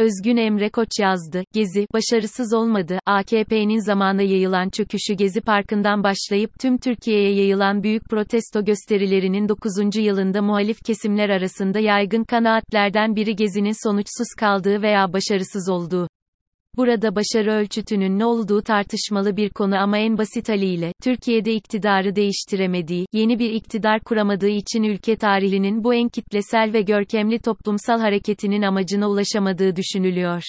Özgün Emre Koç yazdı. Gezi, başarısız olmadı. AKP'nin zamana yayılan çöküşü Gezi Parkı'ndan başlayıp tüm Türkiye'ye yayılan büyük protesto gösterilerinin 9. yılında muhalif kesimler arasında yaygın kanaatlerden biri Gezi'nin sonuçsuz kaldığı veya başarısız olduğu. Burada başarı ölçütünün ne olduğu tartışmalı bir konu ama en basit haliyle, Türkiye'de iktidarı değiştiremediği, yeni bir iktidar kuramadığı için ülke tarihinin bu en kitlesel ve görkemli toplumsal hareketinin amacına ulaşamadığı düşünülüyor.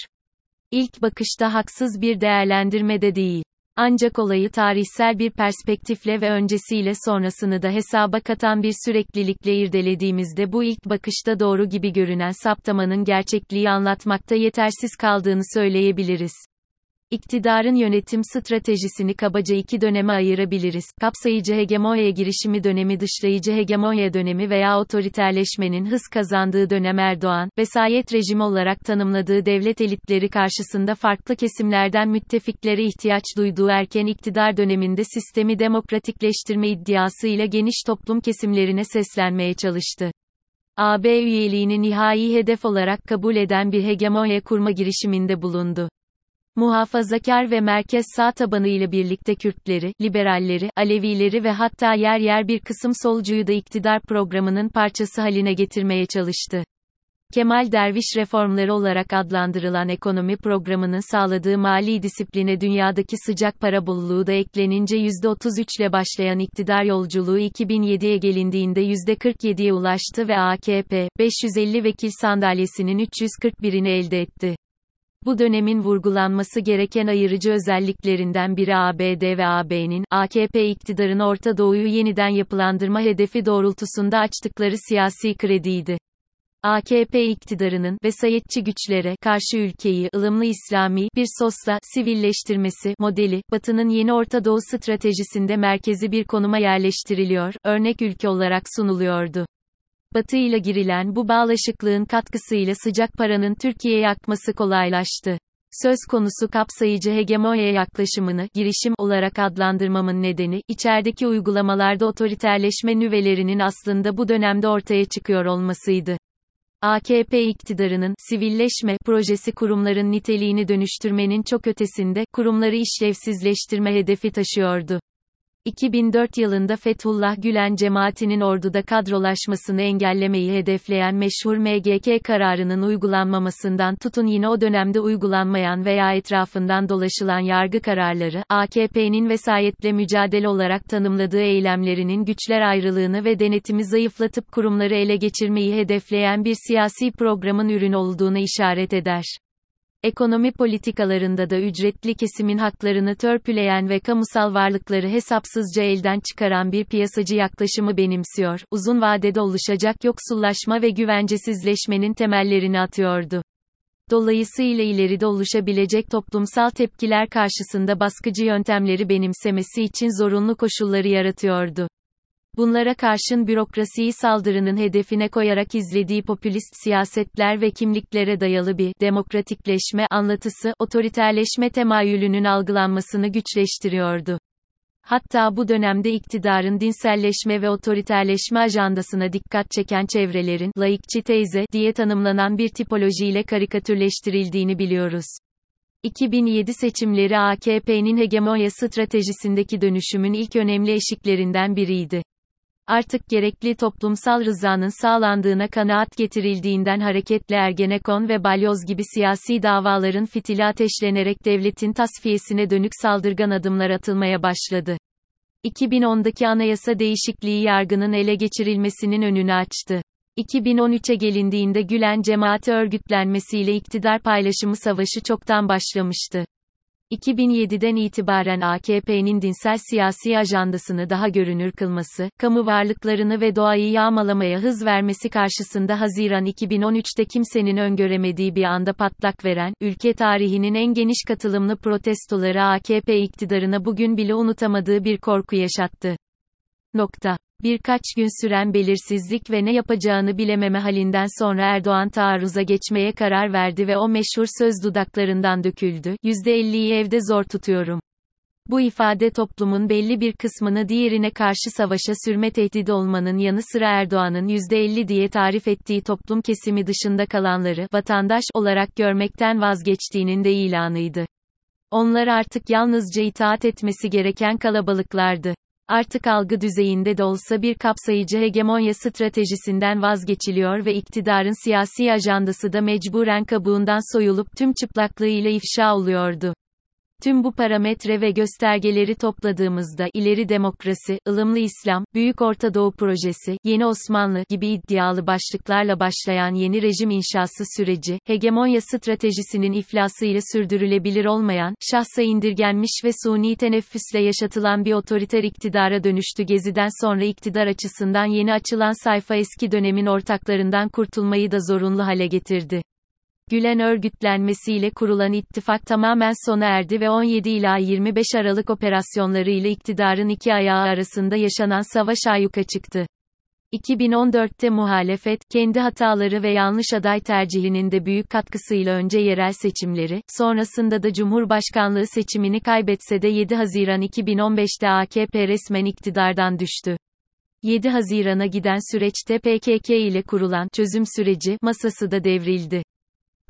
İlk bakışta haksız bir değerlendirme de değil. Ancak olayı tarihsel bir perspektifle ve öncesiyle sonrasını da hesaba katan bir süreklilikle irdelediğimizde bu ilk bakışta doğru gibi görünen saptamanın gerçekliği anlatmakta yetersiz kaldığını söyleyebiliriz. İktidarın yönetim stratejisini kabaca iki döneme ayırabiliriz. Kapsayıcı hegemonya girişimi dönemi dışlayıcı hegemonya dönemi veya otoriterleşmenin hız kazandığı dönem Erdoğan, vesayet rejimi olarak tanımladığı devlet elitleri karşısında farklı kesimlerden müttefiklere ihtiyaç duyduğu erken iktidar döneminde sistemi demokratikleştirme iddiasıyla geniş toplum kesimlerine seslenmeye çalıştı. AB üyeliğini nihai hedef olarak kabul eden bir hegemonya kurma girişiminde bulundu. Muhafazakar ve merkez sağ tabanı ile birlikte Kürtleri, liberalleri, Alevileri ve hatta yer yer bir kısım solcuyu da iktidar programının parçası haline getirmeye çalıştı. Kemal Derviş reformları olarak adlandırılan ekonomi programının sağladığı mali disipline dünyadaki sıcak para bolluğu da eklenince %33 ile başlayan iktidar yolculuğu 2007'ye gelindiğinde %47'ye ulaştı ve AKP, 550 vekil sandalyesinin 341'ini elde etti. Bu dönemin vurgulanması gereken ayırıcı özelliklerinden biri ABD ve AB'nin, AKP iktidarını Orta Doğu'yu yeniden yapılandırma hedefi doğrultusunda açtıkları siyasi krediydi. AKP iktidarının vesayetçi güçlere karşı ülkeyi ılımlı İslami bir sosla sivilleştirmesi modeli Batı'nın yeni Orta Doğu stratejisinde merkezi bir konuma yerleştiriliyor, örnek ülke olarak sunuluyordu. Batı ile girilen bu bağlaşıklığın katkısıyla sıcak paranın Türkiye'ye akması kolaylaştı. Söz konusu kapsayıcı hegemonya yaklaşımını girişim olarak adlandırmamın nedeni, içerideki uygulamalarda otoriterleşme nüvelerinin aslında bu dönemde ortaya çıkıyor olmasıydı. AKP iktidarının sivilleşme projesi kurumların niteliğini dönüştürmenin çok ötesinde kurumları işlevsizleştirme hedefi taşıyordu. 2004 yılında Fethullah Gülen cemaatinin orduda kadrolaşmasını engellemeyi hedefleyen meşhur MGK kararının uygulanmamasından tutun yine o dönemde uygulanmayan veya etrafından dolaşılan yargı kararları, AKP'nin vesayetle mücadele olarak tanımladığı eylemlerinin güçler ayrılığını ve denetimi zayıflatıp kurumları ele geçirmeyi hedefleyen bir siyasi programın ürünü olduğunu işaret eder. Ekonomi politikalarında da ücretli kesimin haklarını törpüleyen ve kamusal varlıkları hesapsızca elden çıkaran bir piyasacı yaklaşımı benimsiyor, uzun vadede oluşacak yoksullaşma ve güvencesizleşmenin temellerini atıyordu. Dolayısıyla ileride oluşabilecek toplumsal tepkiler karşısında baskıcı yöntemleri benimsemesi için zorunlu koşulları yaratıyordu. Bunlara karşın bürokrasiyi saldırının hedefine koyarak izlediği popülist siyasetler ve kimliklere dayalı bir demokratikleşme anlatısı, otoriterleşme temayülünün algılanmasını güçleştiriyordu. Hatta bu dönemde iktidarın dinselleşme ve otoriterleşme ajandasına dikkat çeken çevrelerin, laikçi teyze, diye tanımlanan bir tipolojiyle karikatürleştirildiğini biliyoruz. 2007 seçimleri AKP'nin hegemonya stratejisindeki dönüşümün ilk önemli eşiklerinden biriydi artık gerekli toplumsal rızanın sağlandığına kanaat getirildiğinden hareketle Ergenekon ve Balyoz gibi siyasi davaların fitili ateşlenerek devletin tasfiyesine dönük saldırgan adımlar atılmaya başladı. 2010'daki anayasa değişikliği yargının ele geçirilmesinin önünü açtı. 2013'e gelindiğinde Gülen cemaati örgütlenmesiyle iktidar paylaşımı savaşı çoktan başlamıştı. 2007'den itibaren AKP'nin dinsel siyasi ajandasını daha görünür kılması, kamu varlıklarını ve doğayı yağmalamaya hız vermesi karşısında Haziran 2013'te kimsenin öngöremediği bir anda patlak veren, ülke tarihinin en geniş katılımlı protestoları AKP iktidarına bugün bile unutamadığı bir korku yaşattı. Nokta. Birkaç gün süren belirsizlik ve ne yapacağını bilememe halinden sonra Erdoğan taarruza geçmeye karar verdi ve o meşhur söz dudaklarından döküldü. %50'yi evde zor tutuyorum. Bu ifade toplumun belli bir kısmını diğerine karşı savaşa sürme tehdidi olmanın yanı sıra Erdoğan'ın %50 diye tarif ettiği toplum kesimi dışında kalanları vatandaş olarak görmekten vazgeçtiğinin de ilanıydı. Onlar artık yalnızca itaat etmesi gereken kalabalıklardı. Artık algı düzeyinde de olsa bir kapsayıcı hegemonya stratejisinden vazgeçiliyor ve iktidarın siyasi ajandası da mecburen kabuğundan soyulup tüm çıplaklığıyla ifşa oluyordu. Tüm bu parametre ve göstergeleri topladığımızda ileri demokrasi, ılımlı İslam, Büyük Orta Doğu Projesi, Yeni Osmanlı gibi iddialı başlıklarla başlayan yeni rejim inşası süreci, hegemonya stratejisinin iflasıyla sürdürülebilir olmayan, şahsa indirgenmiş ve suni teneffüsle yaşatılan bir otoriter iktidara dönüştü. Geziden sonra iktidar açısından yeni açılan sayfa eski dönemin ortaklarından kurtulmayı da zorunlu hale getirdi. Gülen örgütlenmesiyle kurulan ittifak tamamen sona erdi ve 17 ila 25 Aralık operasyonlarıyla iktidarın iki ayağı arasında yaşanan savaş ayyuka çıktı. 2014'te muhalefet, kendi hataları ve yanlış aday tercihinin de büyük katkısıyla önce yerel seçimleri, sonrasında da Cumhurbaşkanlığı seçimini kaybetse de 7 Haziran 2015'te AKP resmen iktidardan düştü. 7 Haziran'a giden süreçte PKK ile kurulan çözüm süreci masası da devrildi.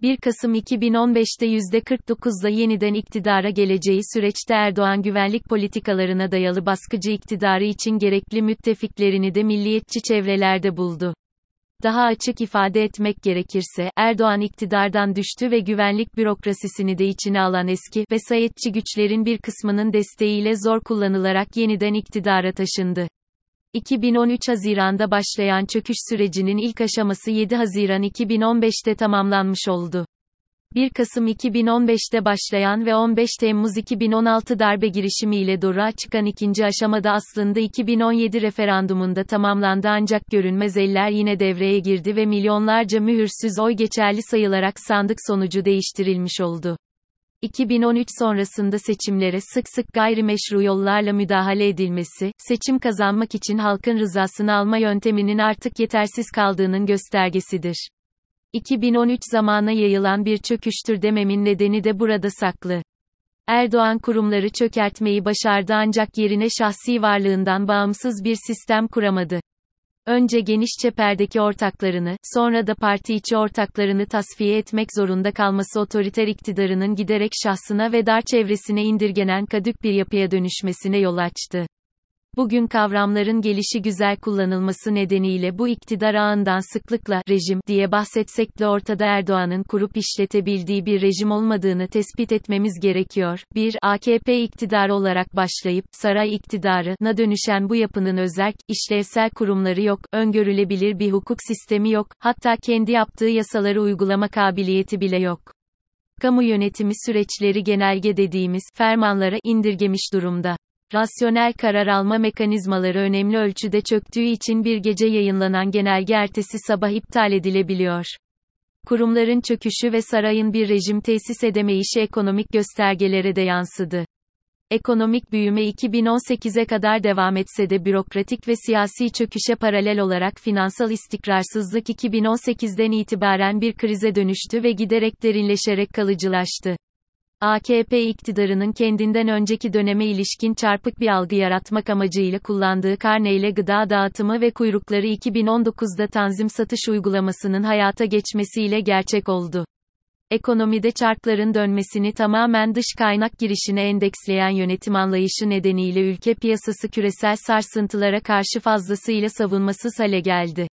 1 Kasım 2015'te %49'la yeniden iktidara geleceği süreçte Erdoğan güvenlik politikalarına dayalı baskıcı iktidarı için gerekli müttefiklerini de milliyetçi çevrelerde buldu. Daha açık ifade etmek gerekirse, Erdoğan iktidardan düştü ve güvenlik bürokrasisini de içine alan eski, vesayetçi güçlerin bir kısmının desteğiyle zor kullanılarak yeniden iktidara taşındı. 2013 Haziran'da başlayan çöküş sürecinin ilk aşaması 7 Haziran 2015'te tamamlanmış oldu. 1 Kasım 2015'te başlayan ve 15 Temmuz 2016 darbe girişimiyle doğruğa çıkan ikinci aşamada aslında 2017 referandumunda tamamlandı ancak görünmez eller yine devreye girdi ve milyonlarca mühürsüz oy geçerli sayılarak sandık sonucu değiştirilmiş oldu. 2013 sonrasında seçimlere sık sık gayrimeşru yollarla müdahale edilmesi, seçim kazanmak için halkın rızasını alma yönteminin artık yetersiz kaldığının göstergesidir. 2013 zamana yayılan bir çöküştür dememin nedeni de burada saklı. Erdoğan kurumları çökertmeyi başardı ancak yerine şahsi varlığından bağımsız bir sistem kuramadı. Önce geniş çeperdeki ortaklarını, sonra da parti içi ortaklarını tasfiye etmek zorunda kalması otoriter iktidarının giderek şahsına ve dar çevresine indirgenen kadük bir yapıya dönüşmesine yol açtı. Bugün kavramların gelişi güzel kullanılması nedeniyle bu iktidar ağından sıklıkla rejim diye bahsetsek de ortada Erdoğan'ın kurup işletebildiği bir rejim olmadığını tespit etmemiz gerekiyor. 1. AKP iktidarı olarak başlayıp saray iktidarına dönüşen bu yapının özerk, işlevsel kurumları yok, öngörülebilir bir hukuk sistemi yok, hatta kendi yaptığı yasaları uygulama kabiliyeti bile yok kamu yönetimi süreçleri genelge dediğimiz fermanlara indirgemiş durumda rasyonel karar alma mekanizmaları önemli ölçüde çöktüğü için bir gece yayınlanan genelge ertesi sabah iptal edilebiliyor. Kurumların çöküşü ve sarayın bir rejim tesis edemeyişi ekonomik göstergelere de yansıdı. Ekonomik büyüme 2018'e kadar devam etse de bürokratik ve siyasi çöküşe paralel olarak finansal istikrarsızlık 2018'den itibaren bir krize dönüştü ve giderek derinleşerek kalıcılaştı. AKP iktidarının kendinden önceki döneme ilişkin çarpık bir algı yaratmak amacıyla kullandığı karneyle gıda dağıtımı ve kuyrukları 2019'da tanzim satış uygulamasının hayata geçmesiyle gerçek oldu. Ekonomide çarkların dönmesini tamamen dış kaynak girişine endeksleyen yönetim anlayışı nedeniyle ülke piyasası küresel sarsıntılara karşı fazlasıyla savunmasız hale geldi.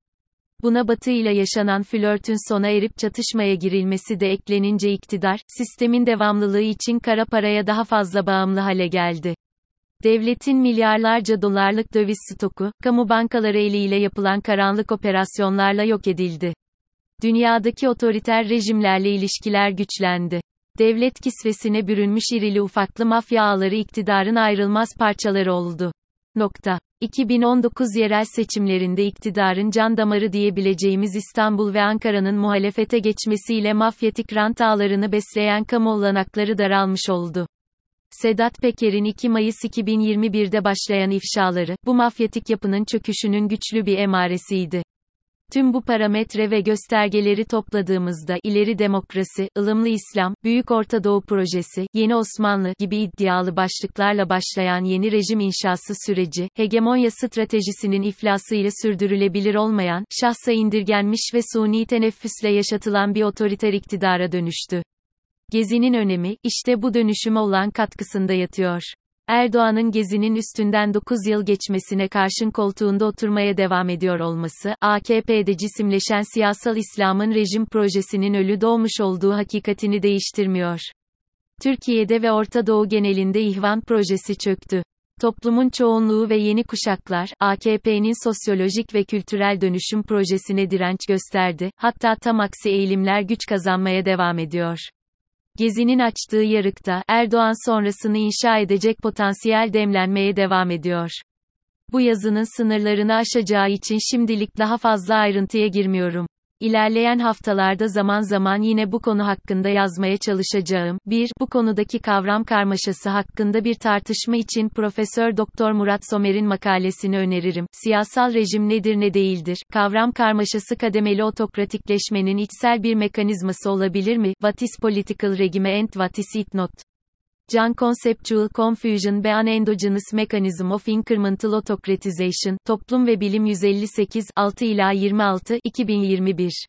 Buna Batı ile yaşanan flörtün sona erip çatışmaya girilmesi de eklenince iktidar, sistemin devamlılığı için kara paraya daha fazla bağımlı hale geldi. Devletin milyarlarca dolarlık döviz stoku, kamu bankaları eliyle yapılan karanlık operasyonlarla yok edildi. Dünyadaki otoriter rejimlerle ilişkiler güçlendi. Devlet kisvesine bürünmüş irili ufaklı mafya ağları iktidarın ayrılmaz parçaları oldu. Nokta. 2019 yerel seçimlerinde iktidarın can damarı diyebileceğimiz İstanbul ve Ankara'nın muhalefete geçmesiyle mafyatik rant ağlarını besleyen kamu olanakları daralmış oldu. Sedat Peker'in 2 Mayıs 2021'de başlayan ifşaları, bu mafyatik yapının çöküşünün güçlü bir emaresiydi. Tüm bu parametre ve göstergeleri topladığımızda ileri demokrasi, ılımlı İslam, Büyük Orta Doğu projesi, Yeni Osmanlı gibi iddialı başlıklarla başlayan yeni rejim inşası süreci, hegemonya stratejisinin iflasıyla sürdürülebilir olmayan, şahsa indirgenmiş ve suni teneffüsle yaşatılan bir otoriter iktidara dönüştü. Gezi'nin önemi, işte bu dönüşüme olan katkısında yatıyor. Erdoğan'ın Gezi'nin üstünden 9 yıl geçmesine karşın koltuğunda oturmaya devam ediyor olması, AKP'de cisimleşen siyasal İslam'ın rejim projesinin ölü doğmuş olduğu hakikatini değiştirmiyor. Türkiye'de ve Orta Doğu genelinde ihvan projesi çöktü. Toplumun çoğunluğu ve yeni kuşaklar, AKP'nin sosyolojik ve kültürel dönüşüm projesine direnç gösterdi, hatta tam aksi eğilimler güç kazanmaya devam ediyor. Gezi'nin açtığı yarıkta, Erdoğan sonrasını inşa edecek potansiyel demlenmeye devam ediyor. Bu yazının sınırlarını aşacağı için şimdilik daha fazla ayrıntıya girmiyorum. İlerleyen haftalarda zaman zaman yine bu konu hakkında yazmaya çalışacağım. 1. Bu konudaki kavram karmaşası hakkında bir tartışma için Profesör Doktor Murat Somer'in makalesini öneririm. Siyasal rejim nedir ne değildir? Kavram karmaşası kademeli otokratikleşmenin içsel bir mekanizması olabilir mi? What is political regime and what is it not? John Conceptual Confusion be an Endogenous Mechanism of Incremental Autocratization, Toplum ve Bilim 158, 6 ila 26, 2021